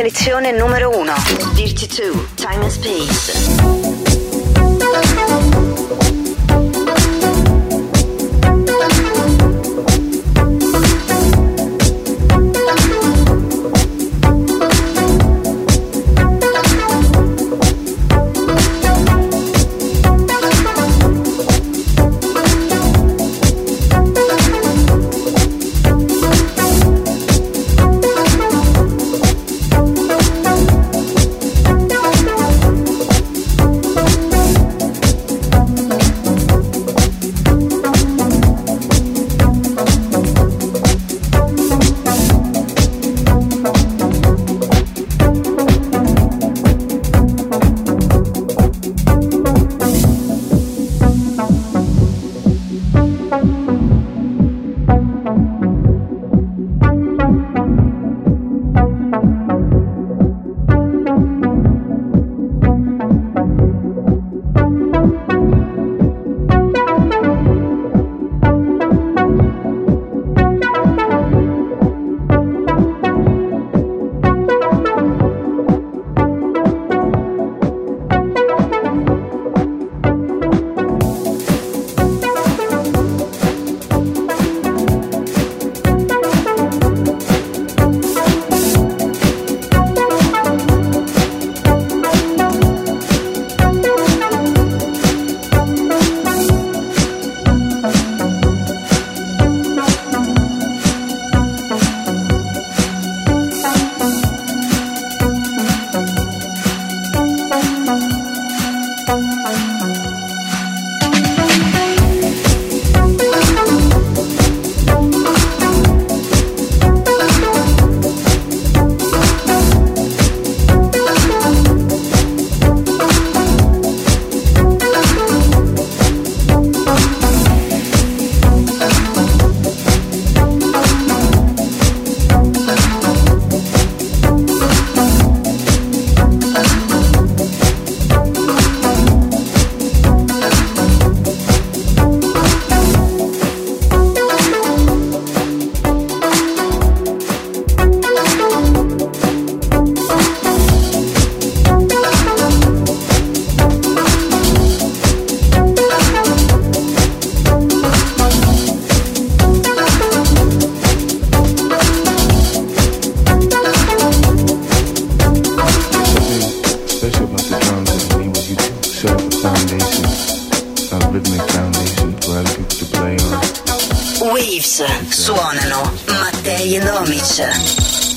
Selezione numero 1. Dirty 2, Time and Space.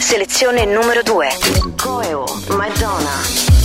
Selezione numero 2. Coeo, Madonna.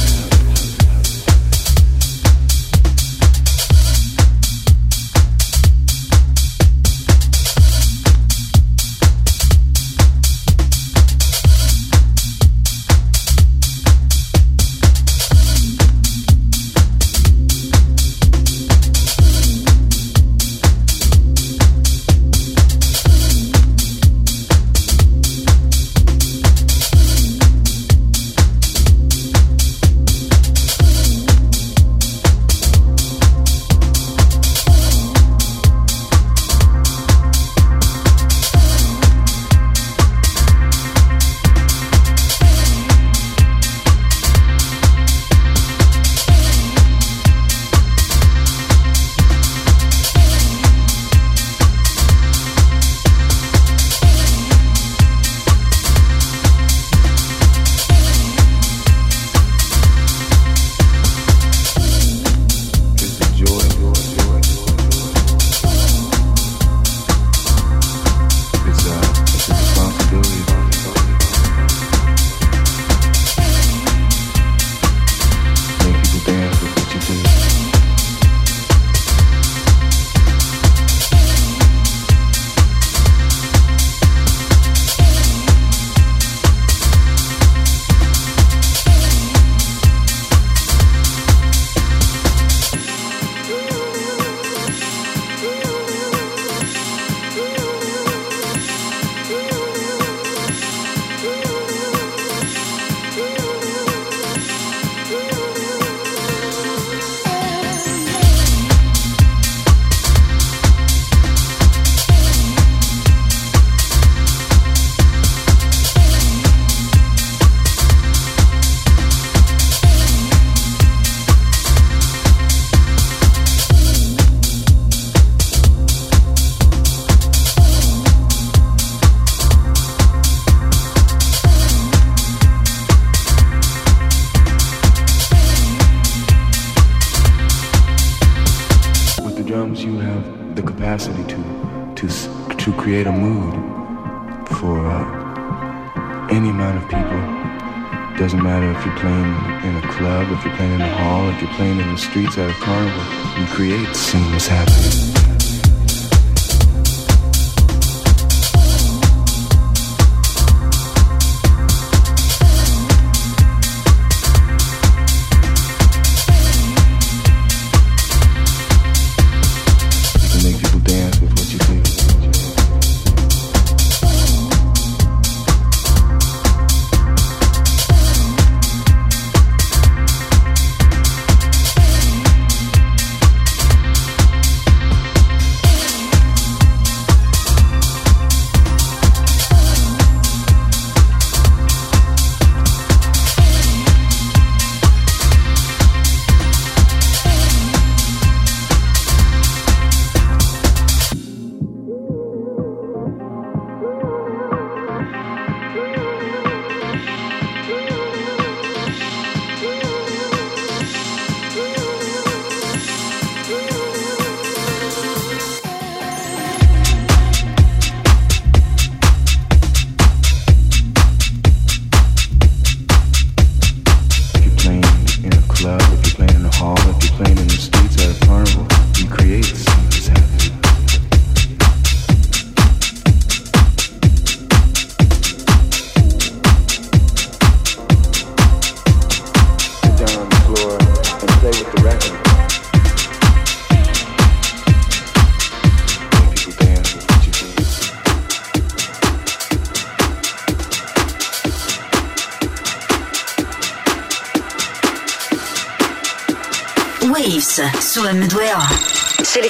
playing in the streets at a carnival. You create, scenes that's happening.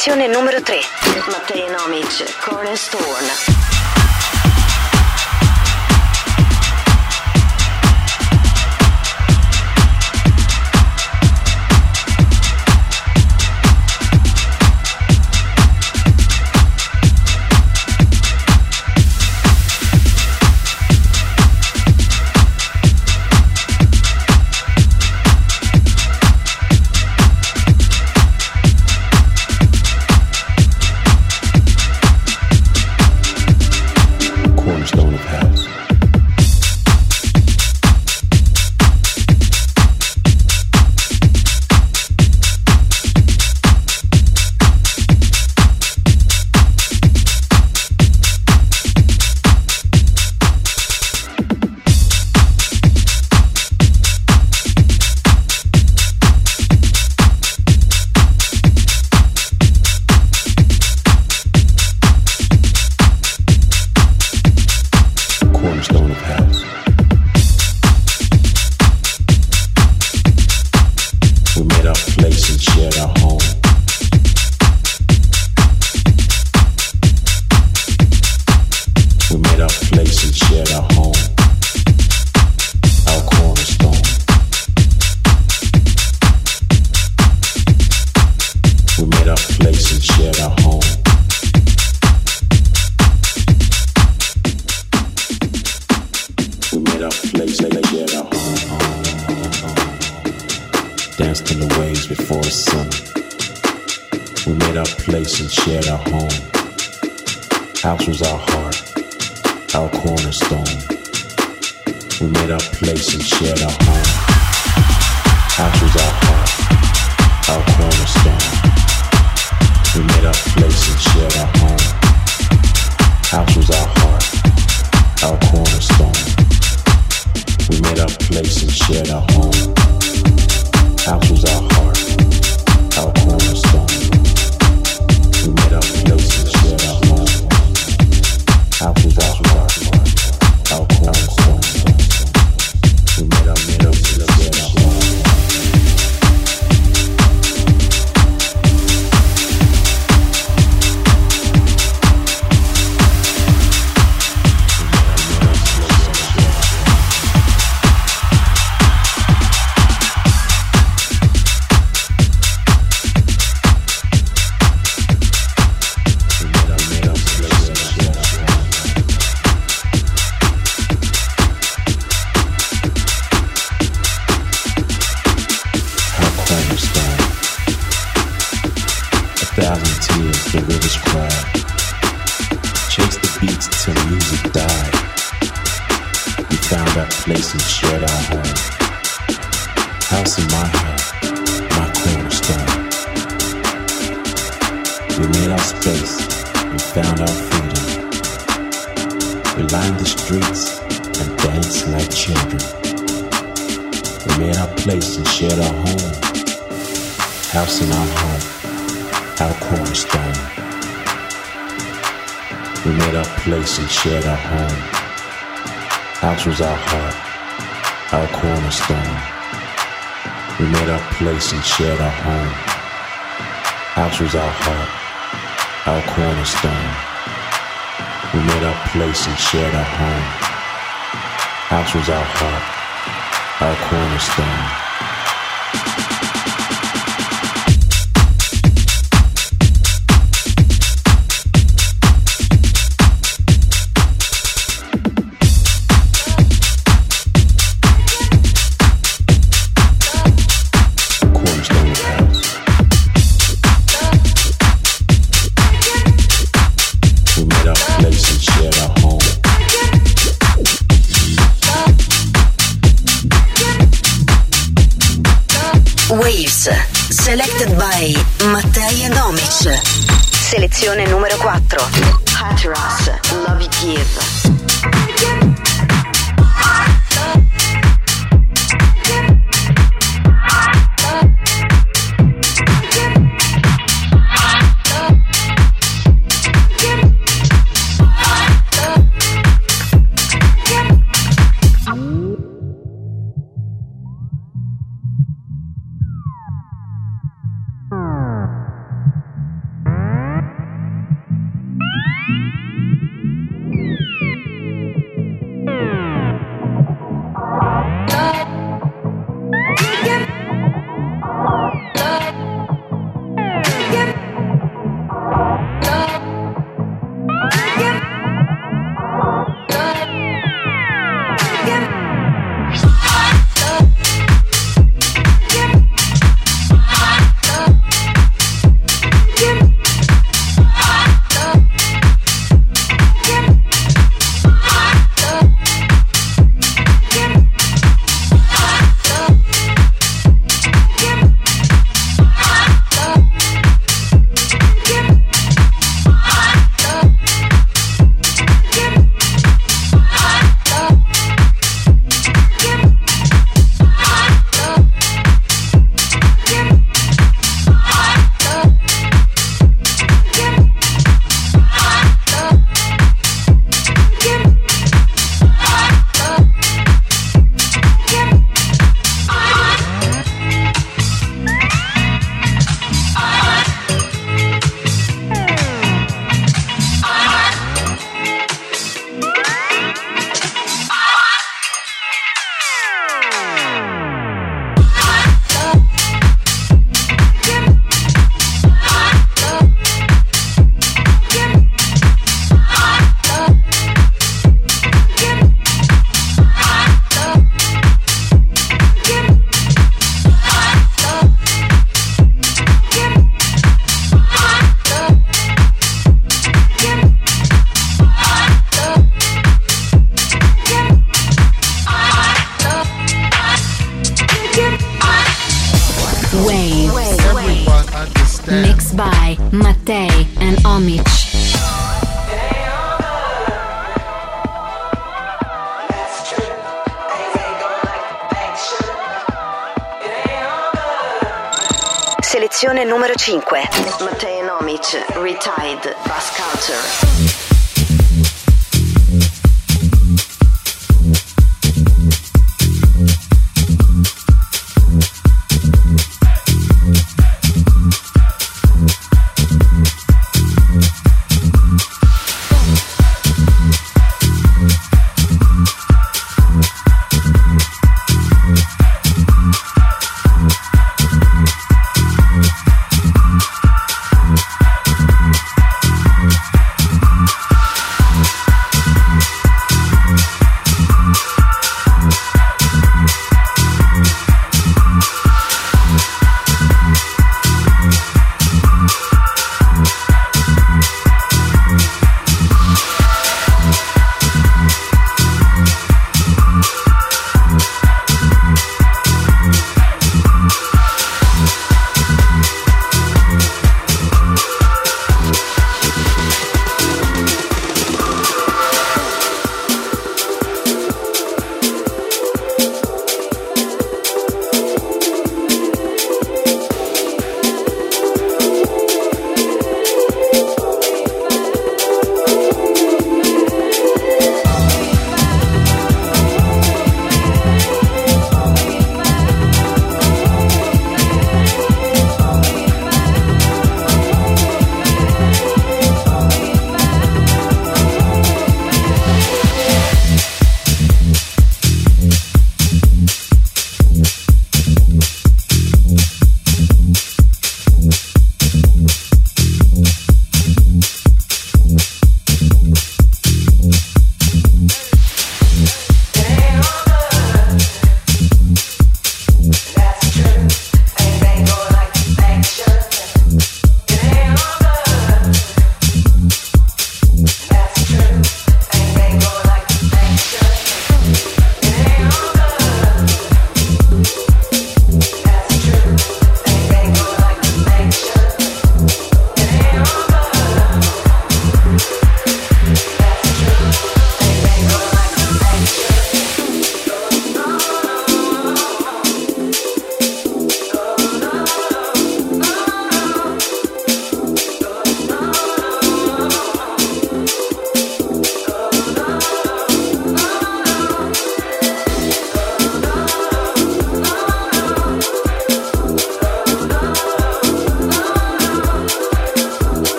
Stazione numero 3. Mattei Nomic Chase the beats till music died. We found our place and shared our home. House in my heart, my cornerstone. We made our space, we found our freedom. We lined the streets and danced like children. We made our place and shared our home. House in our heart, our cornerstone. We made our place and shared our home. House was our heart, our cornerstone. We made our place and shared our home. House was our heart, our cornerstone. We made our place and shared our home. House was our heart, our cornerstone.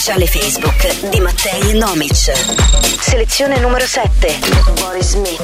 Ufficiale Facebook di Mattei Nomic. Selezione numero 7. Boris Smith,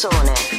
Sante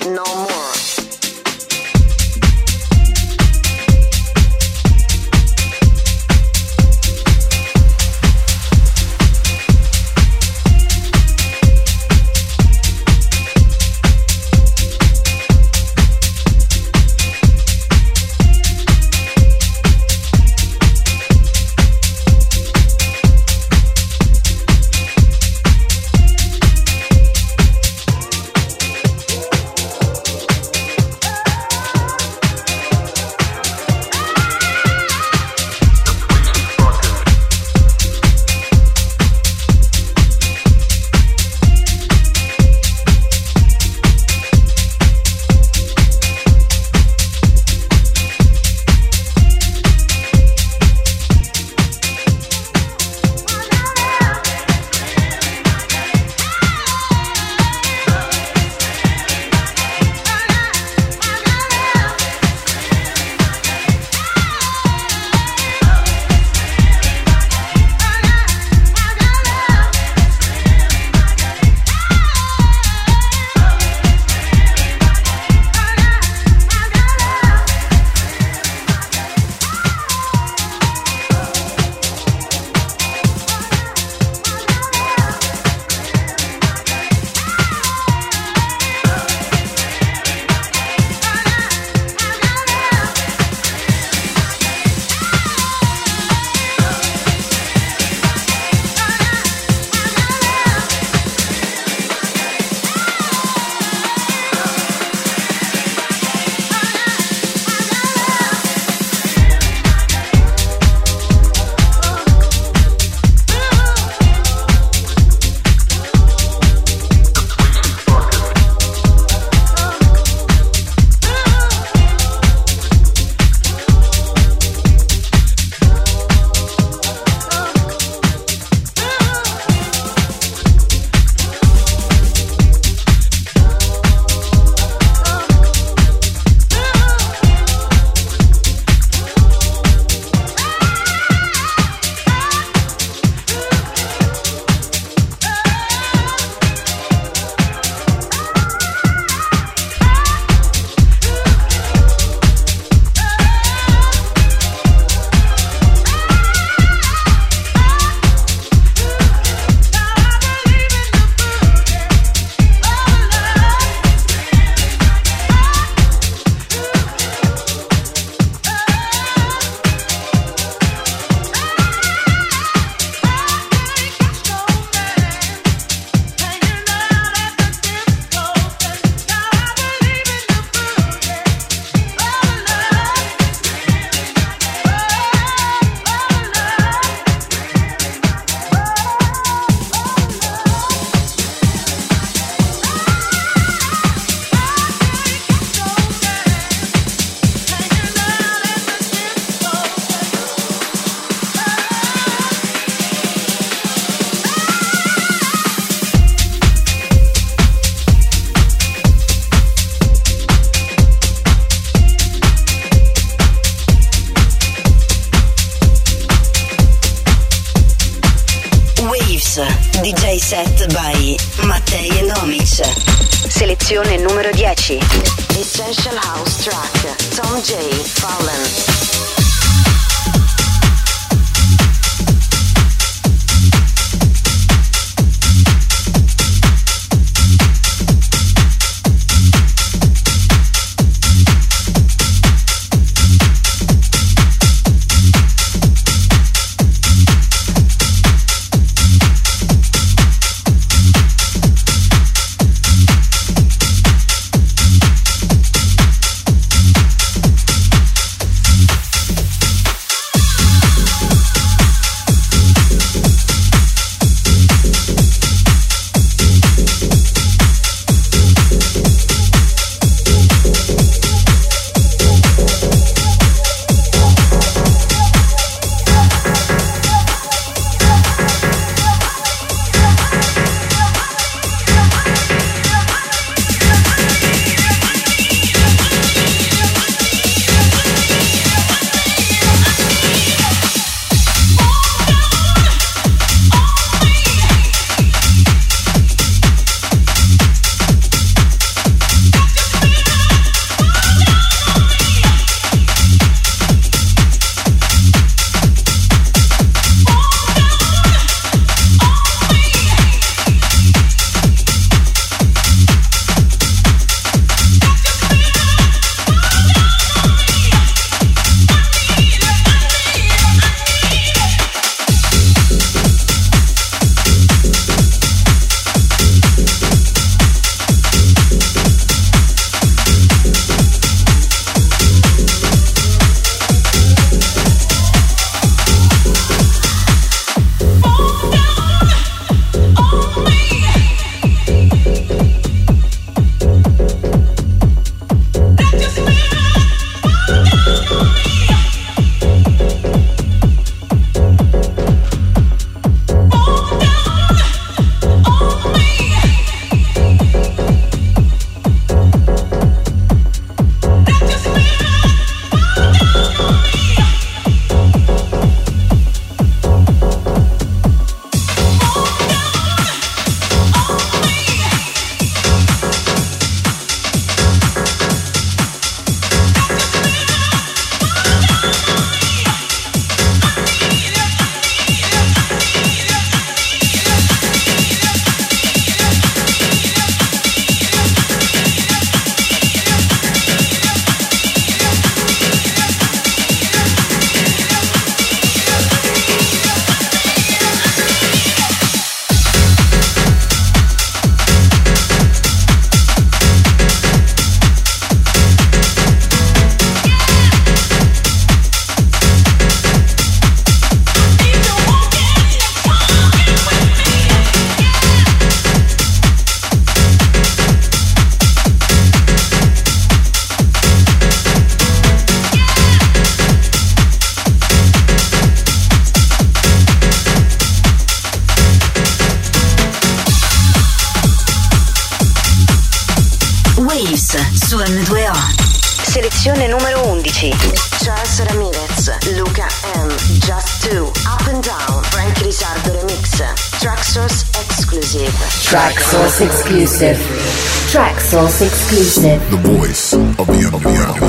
Source exclusive. The voice of the underground.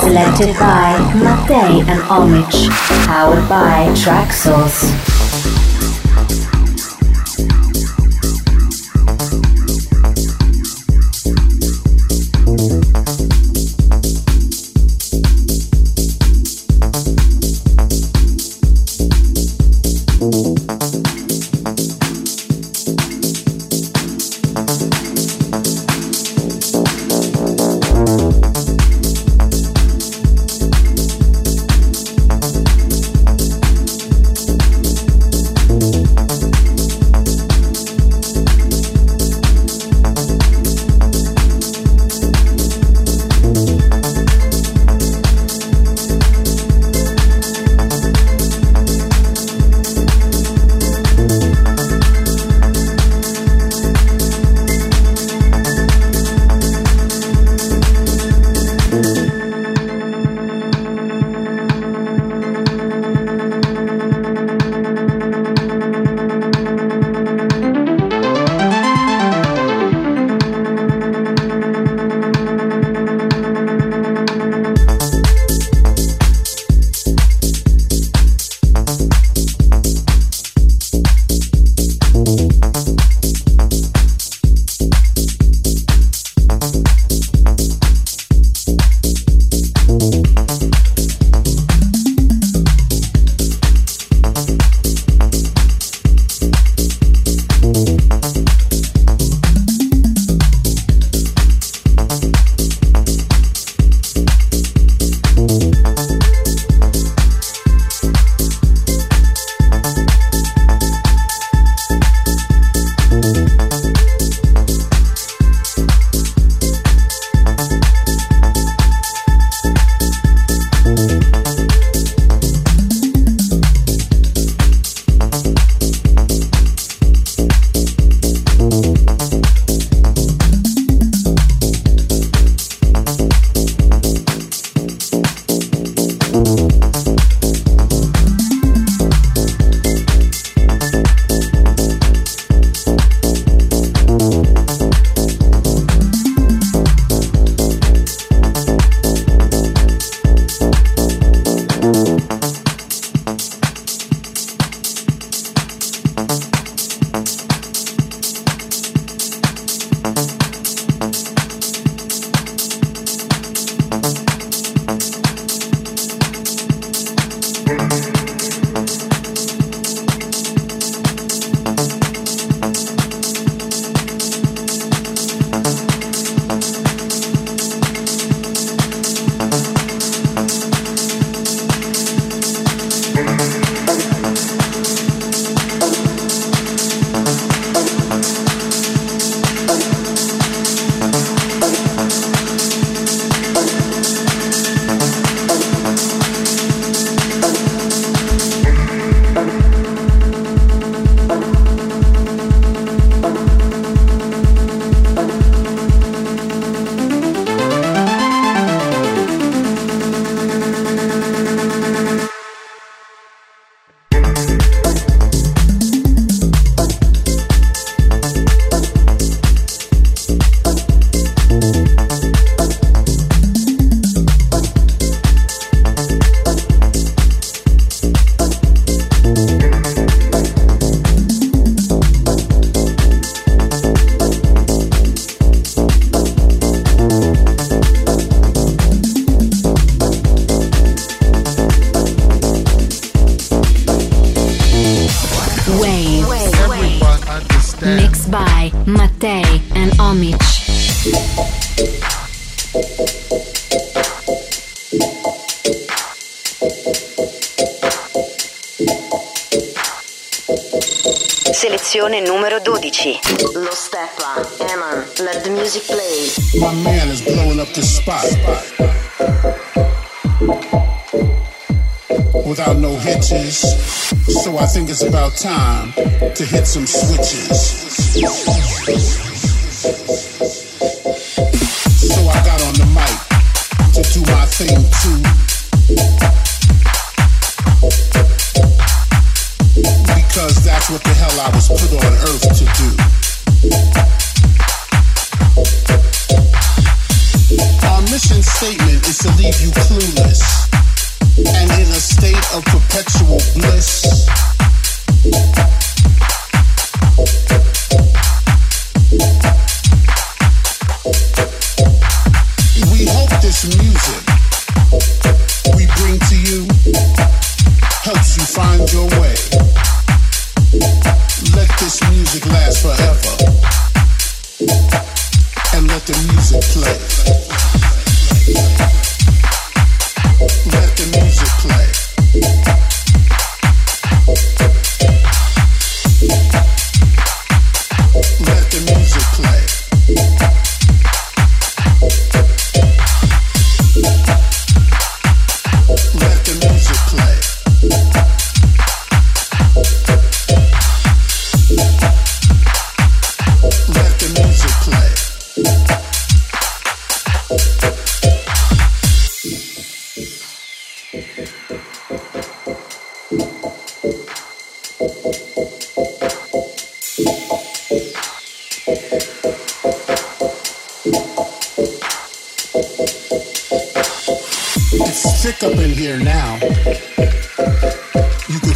Selected by Mattei and Omich. Powered by Traxsource. without no hitches. So I think it's about time to hit some switches. So I got on the mic to do my thing too. Because that's what the hell I was put on earth to do. Our mission statement is to leave you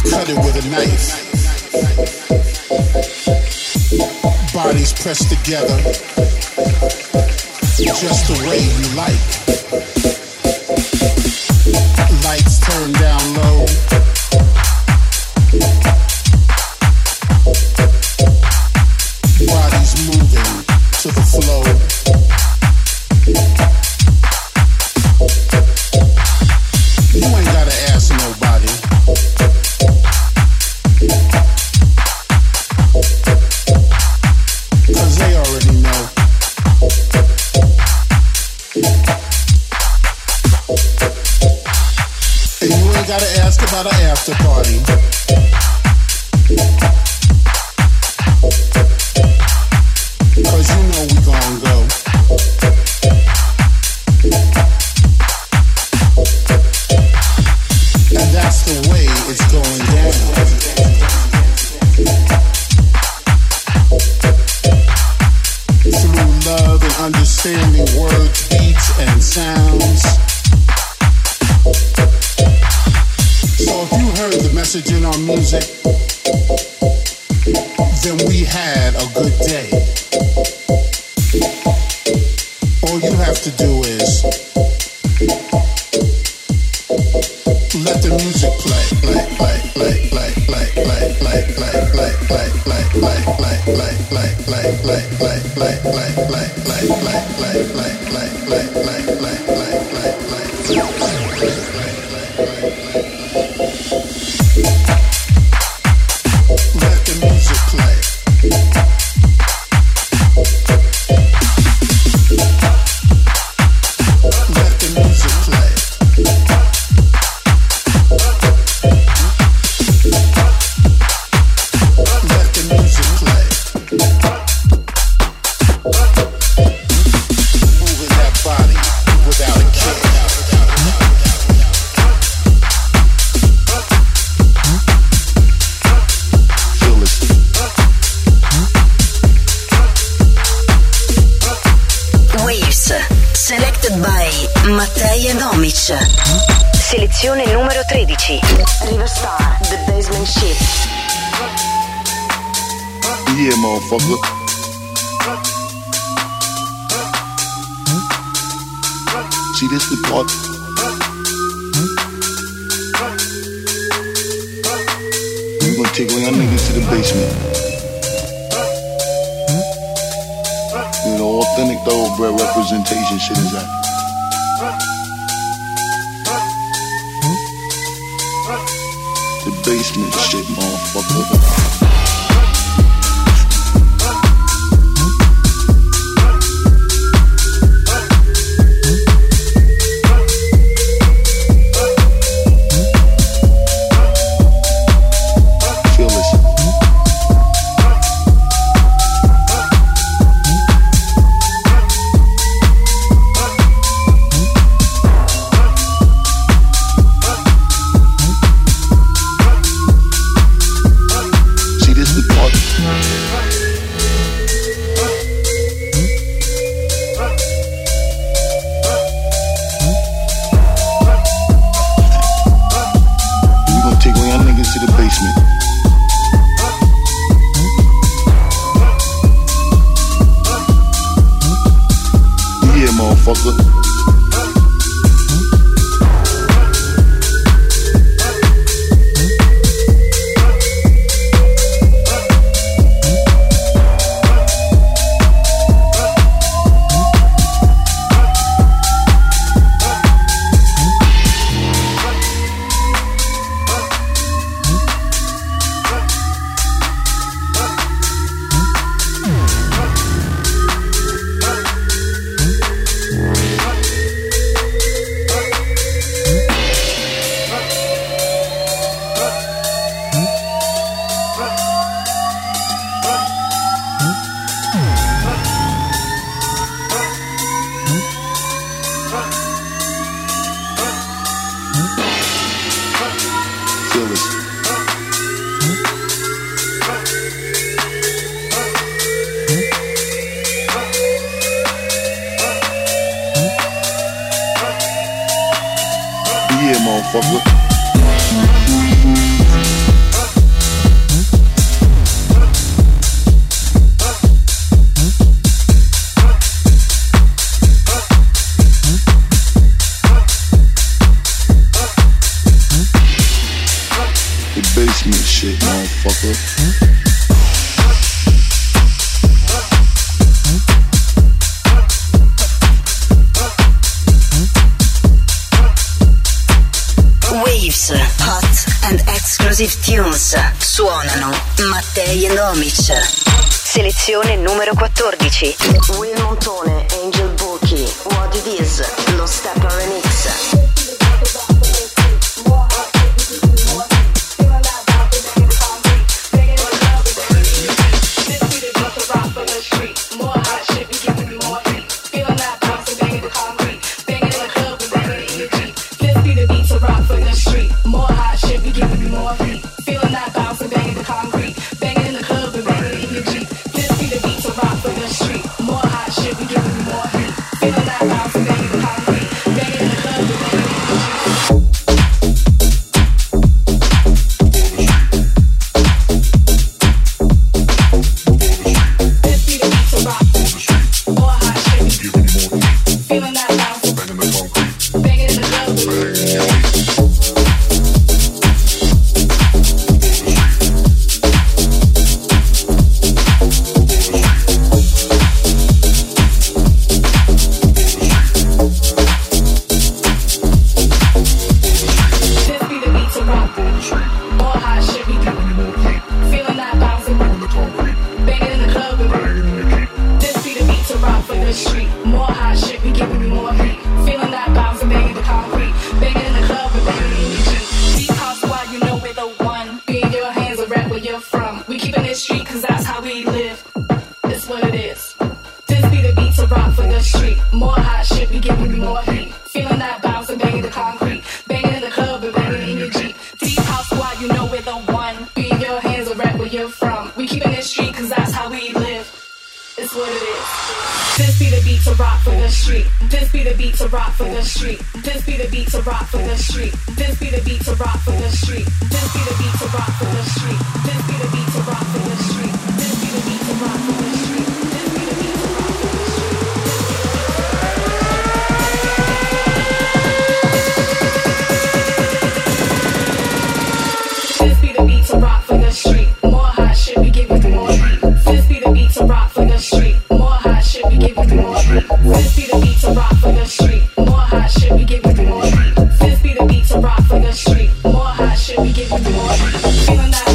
cut it with a knife. Bodies pressed together, just the way you like. Lights turned down. after party. Leaves. Hot and exclusive tunes. Suonano Mattei e Nomic. Selezione numero 14. Will Montone, Angel Bookie, What It Is, lo Stepper Remix. is what it is. This be the beat to rock for the street. This be the beat to rock for the street. This be the beat to rock for the street. This be the beat to rock for the street. This be the beat to rock for the street. This be the beat to rock for the street. This be the beat to rock for the street. This be the beat to Rock for the street. Feeling that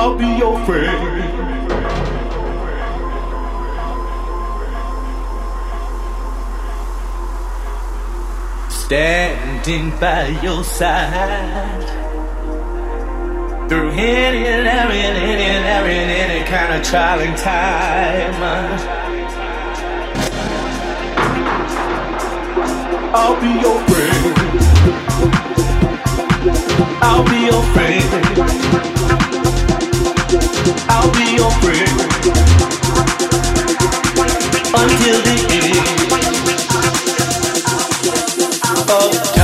I'll be your friend. Standing by your side through any and every and any and every and any kind of trial and time. I'll be your friend. I'll be your friend. Until the end of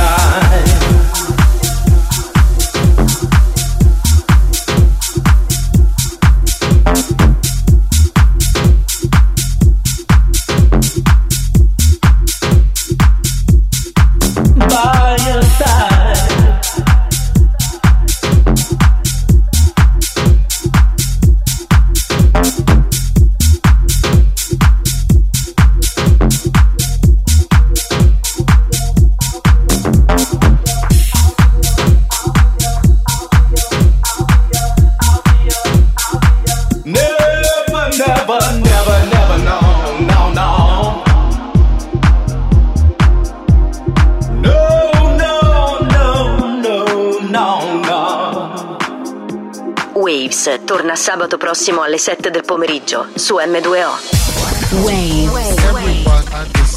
sabato prossimo alle 7 del pomeriggio su M2O. Wave, wave,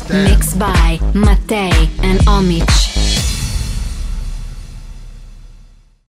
Mixed by Mattei and Omich.